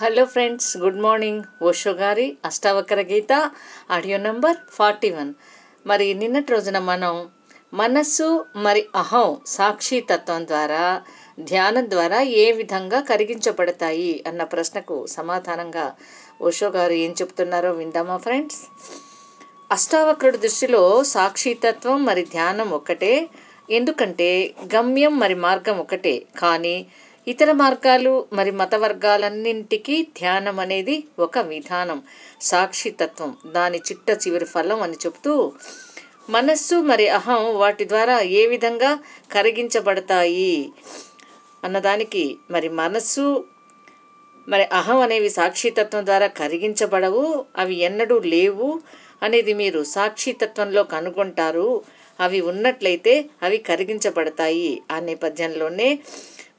Hello friends good morning. Osho గారి Ashtavakra Gita audio number forty one. మరి నిన్నటి రోజున మనం మనస్సు మరి అహం సాక్షి తత్వం ద్వారా ధ్యానం ద్వారా ఏ విధంగా కరిగించబడతాయి అన్న ప్రశ్నకు సమాధానంగా ఓషో గారు ఏం చెప్తున్నారో విందామా ఫ్రెండ్స్? అష్టావక్రుడి దృష్టిలో సాక్షితత్వం మరి ధ్యానం ఒక్కటే. ఎందుకంటే గమ్యం మరి మార్గం ఒకటే కానీ ఇతర మార్గాలు మరి మత వర్గాలన్నింటికీ ధ్యానం అనేది ఒక విధానం. సాక్షితత్వం దాని చిట్ట చివరి ఫలం అని చెప్తూ మనస్సు మరి అహం వాటి ద్వారా ఏ విధంగా కరిగించబడతాయి? అన్నదానికి మరి మనస్సు మరి అహం అనేవి సాక్షితత్వం ద్వారా కరిగించబడవు అవి ఎన్నడూ లేవు అనేది మీరు సాక్షితత్వంలో కనుగొంటారు. అవి ఉన్నట్లయితే అవి కరిగించబడతాయి. ఆ నేపథ్యంలోనే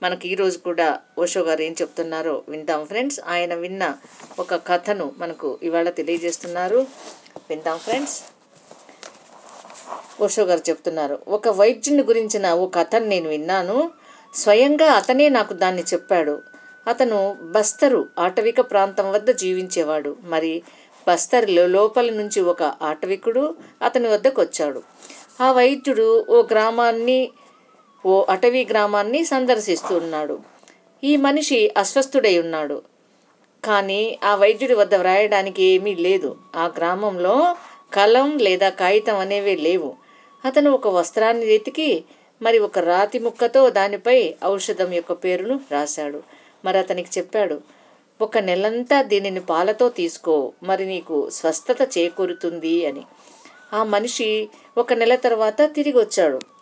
మనకి ఈరోజు కూడా ఓషో గారు ఏం చెప్తున్నారో విందాం ఫ్రెండ్స్. ఆయన విన్న ఒక కథను మనకు ఇవాళ తెలియజేస్తున్నారు. విందాం ఫ్రెండ్స్. ఓషో గారు చెప్తున్నారు ఒక వైద్యుని గురించిన ఓ కథను నేను విన్నాను. స్వయంగా అతనే నాకు దాన్ని చెప్పాడు. అతను బస్తరు ఆటవిక ప్రాంతం వద్ద జీవించేవాడు. మరి బస్తర్లో లోపల నుంచి ఒక ఆటవికుడు అతని వద్దకు వచ్చాడు ఆ వైద్యుడు ఓ గ్రామాన్ని ఓ అటవీ గ్రామాన్ని సందర్శిస్తూ ఉన్నాడు ఈ మనిషి అస్వస్థుడై ఉన్నాడు. కానీ ఆ వైద్యుడి వద్ద వ్రాయడానికి ఏమీ లేదు. ఆ గ్రామంలో కలం లేదా కాగితం అనేవి లేవు. అతను ఒక వస్త్రాన్ని వెతికి మరి ఒక రాతి ముక్కతో దానిపై ఔషధం యొక్క పేరును రాశాడు. మరి అతనికి చెప్పాడు ఒక నెలంతా దీనిని పాలతో తీసుకో మరి నీకు స్వస్థత చేకూరుతుంది అని. ఆ మనిషి ఒక నెల తర్వాత తిరిగి వచ్చాడు.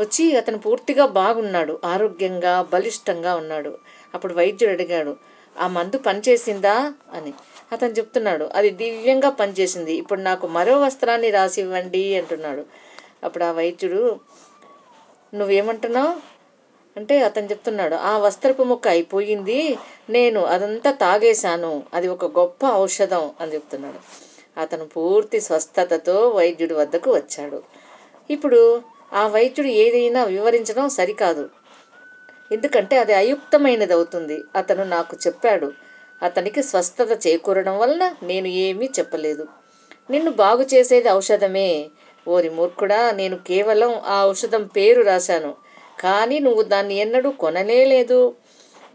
వచ్చి అతను పూర్తిగా బాగున్నాడు ఆరోగ్యంగా బలిష్టంగా ఉన్నాడు. అప్పుడు వైద్యుడు అడిగాడు ఆ మందు పనిచేసిందా? అని. అతను చెప్తున్నాడు అది దివ్యంగా పనిచేసింది. ఇప్పుడు నాకు మరో వస్త్రాన్ని రాసి ఇవ్వండి అంటున్నాడు. అప్పుడు ఆ వైద్యుడు నువ్వేమంటున్నావు? అంటే అతను చెప్తున్నాడు ఆ వస్త్రపు ముక్క అయిపోయింది నేను అదంతా తాగేశాను. అది ఒక గొప్ప ఔషధం అని చెప్తున్నాడు. అతను పూర్తి స్వస్థతతో వైద్యుడి వద్దకు వచ్చాడు. ఇప్పుడు ఆ వైద్యుడు ఏదైనా వివరించడం సరికాదు. ఎందుకంటే అది అయుక్తమైనది అవుతుంది అతను నాకు చెప్పాడు అతనికి స్వస్థత చేకూరడం వలన నేను ఏమీ చెప్పలేదు. నిన్ను బాగు చేసేది ఔషధమే. ఓరి మూర్ఖుడా నేను కేవలం ఆ ఔషధం పేరు రాశాను. కానీ నువ్వు దాన్ని ఎన్నడూ కొననే లేదు.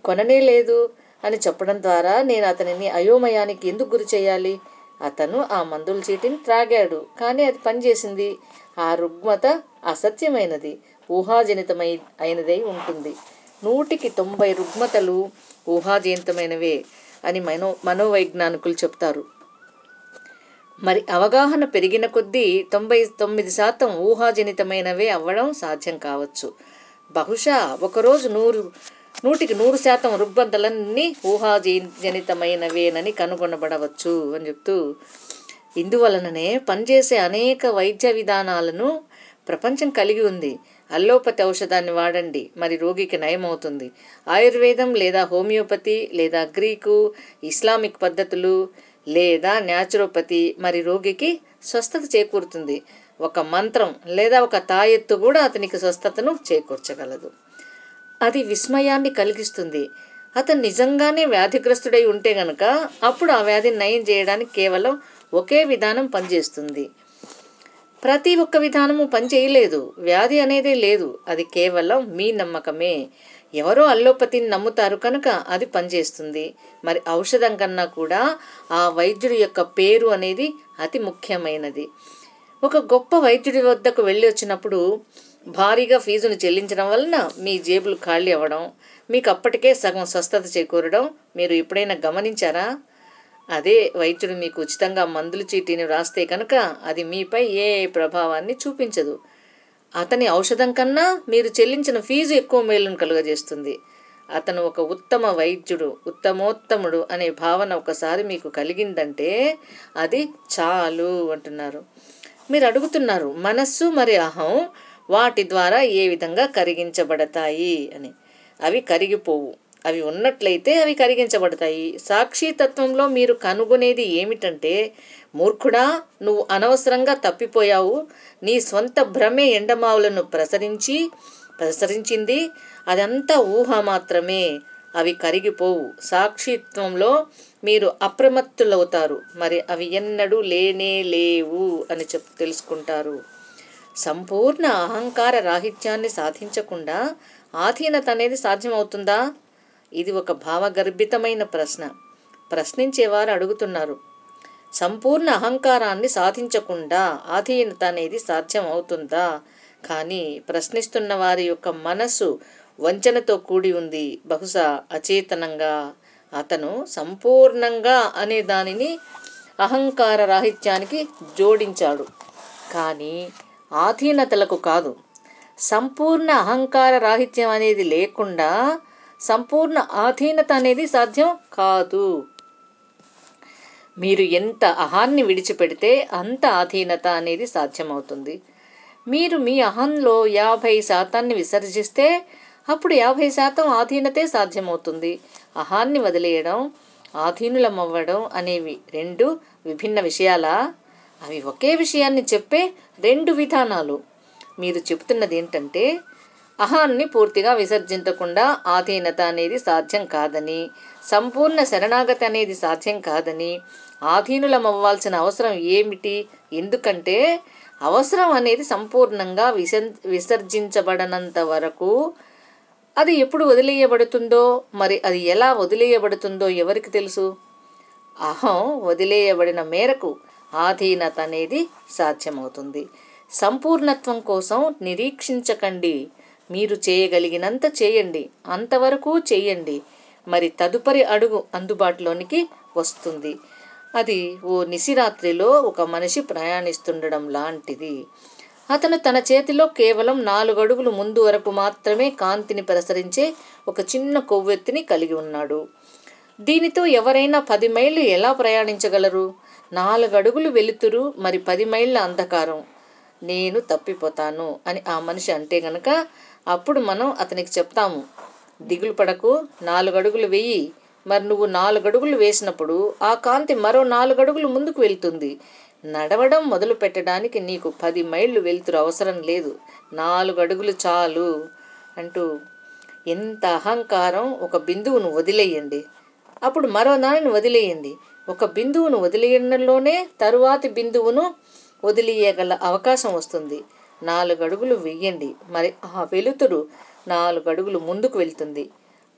కొననే లేదు అని చెప్పడం ద్వారా నేను అతనిని అయోమయానికి ఎందుకు గురి చేయాలి? అతను ఆ మందుల చీటిని త్రాగాడు. కానీ అది పనిచేసింది. ఆ రుగ్మత అసత్యమైనది. ఊహాజనితమై అయినదై ఉంటుంది. నూటికి తొంభై రుగ్మతలు ఊహాజనితమైనవే అని మనో మనోవైజ్ఞానికులు చెప్తారు. మరి అవగాహన పెరిగిన కొద్దీ తొంభై తొమ్మిది శాతం ఊహాజనితమైనవే అవ్వడం సాధ్యం కావచ్చు. బహుశా ఒకరోజు నూరు నూటికి నూరు శాతం రుగ్మతలన్నీ ఊహాజనితమైనవేనని కనుగొనబడవచ్చు అని చెప్తూ ఇందువలననే పనిచేసే అనేక వైద్య విధానాలను ప్రపంచం కలిగి ఉంది. అల్లోపతి ఔషధాన్ని వాడండి మరి రోగికి నయమవుతుంది. ఆయుర్వేదం లేదా హోమియోపతి లేదా గ్రీకు ఇస్లామిక్ పద్ధతులు లేదా న్యాచురోపతి మరి రోగికి స్వస్థత చేకూరుతుంది. ఒక మంత్రం లేదా ఒక తాయెత్తు కూడా అతనికి స్వస్థతను చేకూర్చగలదు. అది విస్మయాన్ని కలిగిస్తుంది. అతను నిజంగానే వ్యాధిగ్రస్తుడై ఉంటే గనక అప్పుడు ఆ వ్యాధిని నయం చేయడానికి కేవలం ఒకే విధానం పనిచేస్తుంది. ప్రతి ఒక్క విధానము పనిచేయలేదు. వ్యాధి అనేది లేదు. అది కేవలం మీ నమ్మకమే. ఎవరో అల్లోపతిని నమ్ముతారు కనుక అది పనిచేస్తుంది. మరి ఔషధం కన్నా కూడా ఆ వైద్యుడి యొక్క పేరు అనేది అతి ముఖ్యమైనది. ఒక గొప్ప వైద్యుడి వద్దకు వెళ్ళి వచ్చినప్పుడు భారీగా ఫీజును చెల్లించడం వలన మీ జేబులు ఖాళీ అవ్వడం మీకు అప్పటికే సగం స్వస్థత చేకూరడం మీరు ఎప్పుడైనా గమనించారా? అదే వైద్యుడు మీకు ఉచితంగా మందుల చీటీని రాస్తే కనుక అది మీపై ఏ ప్రభావాన్ని చూపించదు. అతని ఔషధం కన్నా మీరు చెల్లించిన ఫీజు ఎక్కువ మేలును కలుగజేస్తుంది. అతను ఒక ఉత్తమ వైద్యుడు ఉత్తమోత్తముడు అనే భావన ఒకసారి మీకు కలిగిందంటే అది చాలు అంటున్నారు. మీరు అడుగుతున్నారు మనస్సు మరి అహం వాటి ద్వారా ఏ విధంగా కరిగించబడతాయి అని. అవి కరిగిపోవు. అవి ఉన్నట్లయితే అవి కరిగించబడతాయి. సాక్షితత్వంలో మీరు కనుగొనేది ఏమిటంటే మూర్ఖుడా నువ్వు అనవసరంగా తప్పిపోయావు. నీ సొంత భ్రమే ఎండమావులను ప్రసరించి ప్రసరించింది. అదంతా ఊహ మాత్రమే. అవి కరిగిపోవు. సాక్షిత్వంలో మీరు అప్రమత్తులవుతారు. మరి అవి ఎన్నడూ లేనే లేవు అని చెప్ తెలుసుకుంటారు. సంపూర్ణ అహంకార రాహిత్యాన్ని సాధించకుండా ఆధీనత అనేది సాధ్యమవుతుందా? ఇది ఒక భావగర్భితమైన ప్రశ్న. ప్రశ్నించేవారు అడుగుతున్నారు. సంపూర్ణ అహంకారాన్ని సాధించకుండా ఆధీనత అనేది సాధ్యం అవుతుందా కానీ ప్రశ్నిస్తున్న వారి యొక్క మనస్సు వంచనతో కూడి ఉంది. బహుశా అచేతనంగా. అతను సంపూర్ణంగా అనే దానిని అహంకార రాహిత్యానికి జోడించాడు. కానీ ఆధీనతలకు కాదు. సంపూర్ణ అహంకార రాహిత్యం అనేది లేకుండా సంపూర్ణ ఆధీనత అనేది సాధ్యం కాదు. మీరు ఎంత అహాన్ని విడిచిపెడితే అంత ఆధీనత అనేది సాధ్యమవుతుంది. మీరు మీ అహంలో యాభై శాతాన్ని విసర్జిస్తే అప్పుడు యాభై శాతం ఆధీనతే సాధ్యమవుతుంది. అహాన్ని వదిలేయడం ఆధీనులమవ్వడం అనేవి రెండు విభిన్న విషయాలా? అవి ఒకే విషయాన్ని చెప్పే రెండు విధానాలు. మీరు చెబుతున్నది ఏంటంటే అహాన్ని పూర్తిగా విసర్జించకుండా ఆధీనత అనేది సాధ్యం కాదని సంపూర్ణ శరణాగతి అనేది సాధ్యం కాదని ఆధీనులమవ్వాల్సిన అవసరం ఏమిటి? ఎందుకంటే అవసరం అనేది సంపూర్ణంగా విస విసర్జించబడనంత వరకు అది ఎప్పుడు వదిలేయబడుతుందో మరి అది ఎలా వదిలేయబడుతుందో ఎవరికి తెలుసు? అహం వదిలేయబడిన మేరకు ఆధీనత అనేది సాధ్యమవుతుంది. సంపూర్ణత్వం కోసం నిరీక్షించకండి. మీరు చేయగలిగినంత చేయండి. అంతవరకు చేయండి. మరి తదుపరి అడుగు అందుబాటులోనికి వస్తుంది. అది ఓ నిశిరాత్రిలో ఒక మనిషి ప్రయాణిస్తుండడం లాంటిది. అతను తన చేతిలో కేవలం నాలుగు అడుగులు ముందు వరకు మాత్రమే కాంతిని ప్రసరించే ఒక చిన్న కొవ్వెత్తిని కలిగి ఉన్నాడు. దీనితో ఎవరైనా పది మైళ్ళు ఎలా ప్రయాణించగలరు? నాలుగు అడుగులు వెలుతురు మరి పది మైళ్ళ అంధకారం. నేను తప్పిపోతాను అని ఆ మనిషి అంటే గనక అప్పుడు మనం అతనికి చెప్తాము దిగులు పడకు నాలుగు అడుగులు వెయ్యి మరి నువ్వు నాలుగు అడుగులు వేసినప్పుడు ఆ కాంతి మరో నాలుగు అడుగులు ముందుకు వెళ్తుంది. నడవడం మొదలు పెట్టడానికి నీకు పది మైళ్ళు వెళ్తురు అవసరం లేదు. నాలుగు అడుగులు చాలు అంటూ ఎంత అహంకారం ఒక బిందువును వదిలేయండి. అప్పుడు మరో దానిని వదిలేయండి. ఒక బిందువును వదిలేయడంలోనే తరువాతి బిందువును వదిలివేయగల అవకాశం వస్తుంది. నాలుగు అడుగులు వెయ్యండి. మరి ఆ వెలుతురు నాలుగు అడుగులు ముందుకు వెళ్తుంది.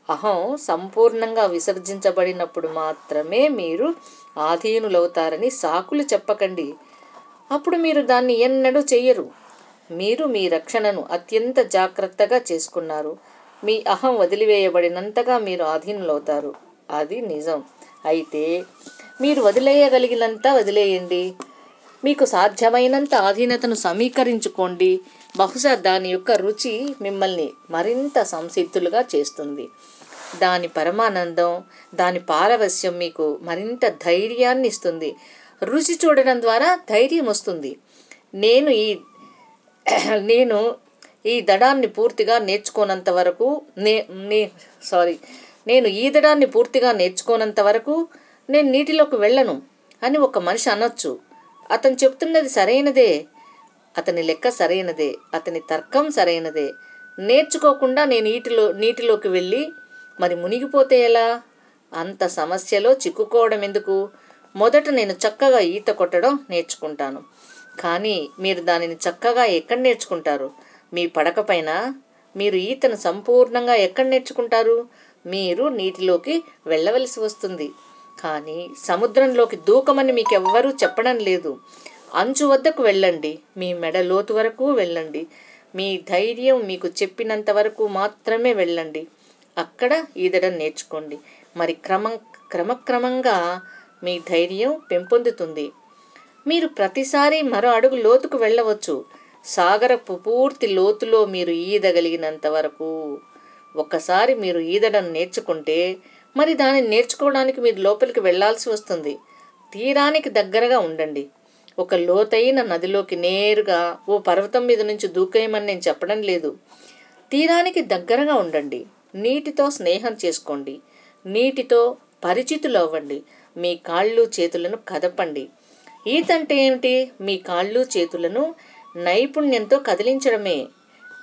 అహం సంపూర్ణంగా విసర్జించబడినప్పుడు మాత్రమే మీరు ఆధీనులవుతారని సాకులు చెప్పకండి. అప్పుడు మీరు దాన్ని ఎన్నడూ చెయ్యరు. మీరు మీ రక్షణను అత్యంత జాగ్రత్తగా చేసుకున్నారు. మీ అహం వదిలివేయబడినంతగా మీరు ఆధీనులవుతారు. అది నిజం. అయితే మీరు వదిలేయగలిగినంత వదిలేయండి. మీకు సాధ్యమైనంత ఆధీనతను సమీకరించుకోండి. బహుశా దాని యొక్క రుచి మిమ్మల్ని మరింత సంసిద్ధులుగా చేస్తుంది. దాని పరమానందం దాని పారవస్యం మీకు మరింత ధైర్యాన్ని ఇస్తుంది. రుచి చూడడం ద్వారా ధైర్యం వస్తుంది. నేను ఈ నేను ఈ దడాన్ని పూర్తిగా నేర్చుకోనంత వరకు నే నే సారీ నేను ఈ దడాన్ని పూర్తిగా నేర్చుకోనంత వరకు నేను నీటిలోకి వెళ్ళను అని ఒక మనిషి అనొచ్చు. అతను చెప్తున్నది సరైనదే. అతని లెక్క సరైనదే. అతని తర్కం సరైనదే. నేర్చుకోకుండా నేను నీటిలో నీటిలోకి వెళ్ళి మరి మునిగిపోతే ఎలా? అంత సమస్యలో చిక్కుకోవడం ఎందుకు? మొదట నేను చక్కగా ఈత కొట్టడం నేర్చుకుంటాను. కానీ మీరు దానిని చక్కగా ఎక్కడ నేర్చుకుంటారు? మీ పడక పైన మీరు ఈతను సంపూర్ణంగా ఎక్కడ నేర్చుకుంటారు? మీరు నీటిలోకి వెళ్ళవలసి వస్తుంది. కానీ సముద్రంలోకి దూకమని మీకు ఎవ్వరూ చెప్పడం లేదు. అంచు వద్దకు వెళ్ళండి. మీ మెడ లోతు వరకు వెళ్ళండి. మీ ధైర్యం మీకు చెప్పినంత వరకు మాత్రమే వెళ్ళండి. అక్కడ ఈదడం నేర్చుకోండి. మరి క్రమం క్రమక్రమంగా మీ ధైర్యం పెంపొందుతుంది. మీరు ప్రతిసారి మరో అడుగు లోతుకు వెళ్ళవచ్చు. సాగరపు పూర్తి లోతులో మీరు ఈదగలిగినంత వరకు. ఒక్కసారి మీరు ఈదడం నేర్చుకుంటే మరి దాన్ని నేర్చుకోవడానికి మీరు లోపలికి వెళ్ళాల్సి వస్తుంది. తీరానికి దగ్గరగా ఉండండి. ఒక లోతైన నదిలోకి నేరుగా ఓ పర్వతం మీద నుంచి దూకేయమని నేను చెప్పడం లేదు. తీరానికి దగ్గరగా ఉండండి. నీటితో స్నేహం చేసుకోండి. నీటితో పరిచితులు అవ్వండి మీ కాళ్ళు చేతులను కదపండి. ఈత అంటే ఏమిటి? మీ కాళ్ళు చేతులను నైపుణ్యంతో కదిలించడమే.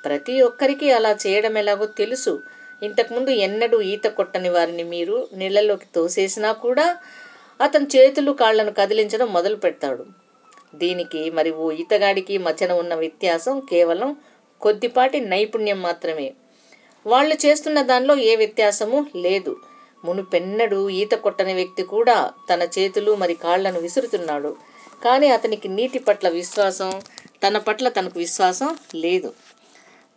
ప్రతి ఒక్కరికి అలా చేయడం ఎలాగో తెలుసు. ఇంతకుముందు ఎన్నడూ ఈత కొట్టని వారిని మీరు నీళ్ళలోకి తోసేసినా కూడా అతని చేతులు కాళ్ళను కదిలించడం మొదలు పెడతాడు. దీనికి మరి ఓ ఈతగాడికి మధ్యన ఉన్న వ్యత్యాసం కేవలం కొద్దిపాటి నైపుణ్యం మాత్రమే. వాళ్ళు చేస్తున్న దానిలో ఏ వ్యత్యాసము లేదు. మునుపెన్నడు ఈత కొట్టని వ్యక్తి కూడా తన చేతులు మరి కాళ్ళను విసురుతున్నాడు. కానీ అతనికి నీటి పట్ల విశ్వాసం తన పట్ల తనకు విశ్వాసం లేదు.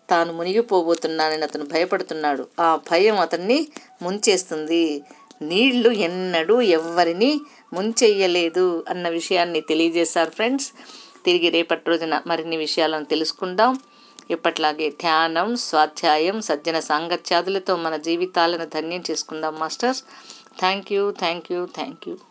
తాను మునిగిపోబోతున్నానని అతను భయపడుతున్నాడు. ఆ భయం అతన్ని ముంచేస్తుంది. నీళ్ళు ఎన్నడూ ఎవ్వరిని ముంచెయ్యలేదు అన్న విషయాన్ని తెలియజేశారు ఫ్రెండ్స్. తిరిగి రేపటి రోజున మరిన్ని విషయాలను తెలుసుకుందాం. ఎప్పట్లాగే ధ్యానం స్వాధ్యాయం సజ్జన సాంగత్యాదులతో మన జీవితాలను ధన్యం చేసుకుందాం masters. Thank you thank you thank you.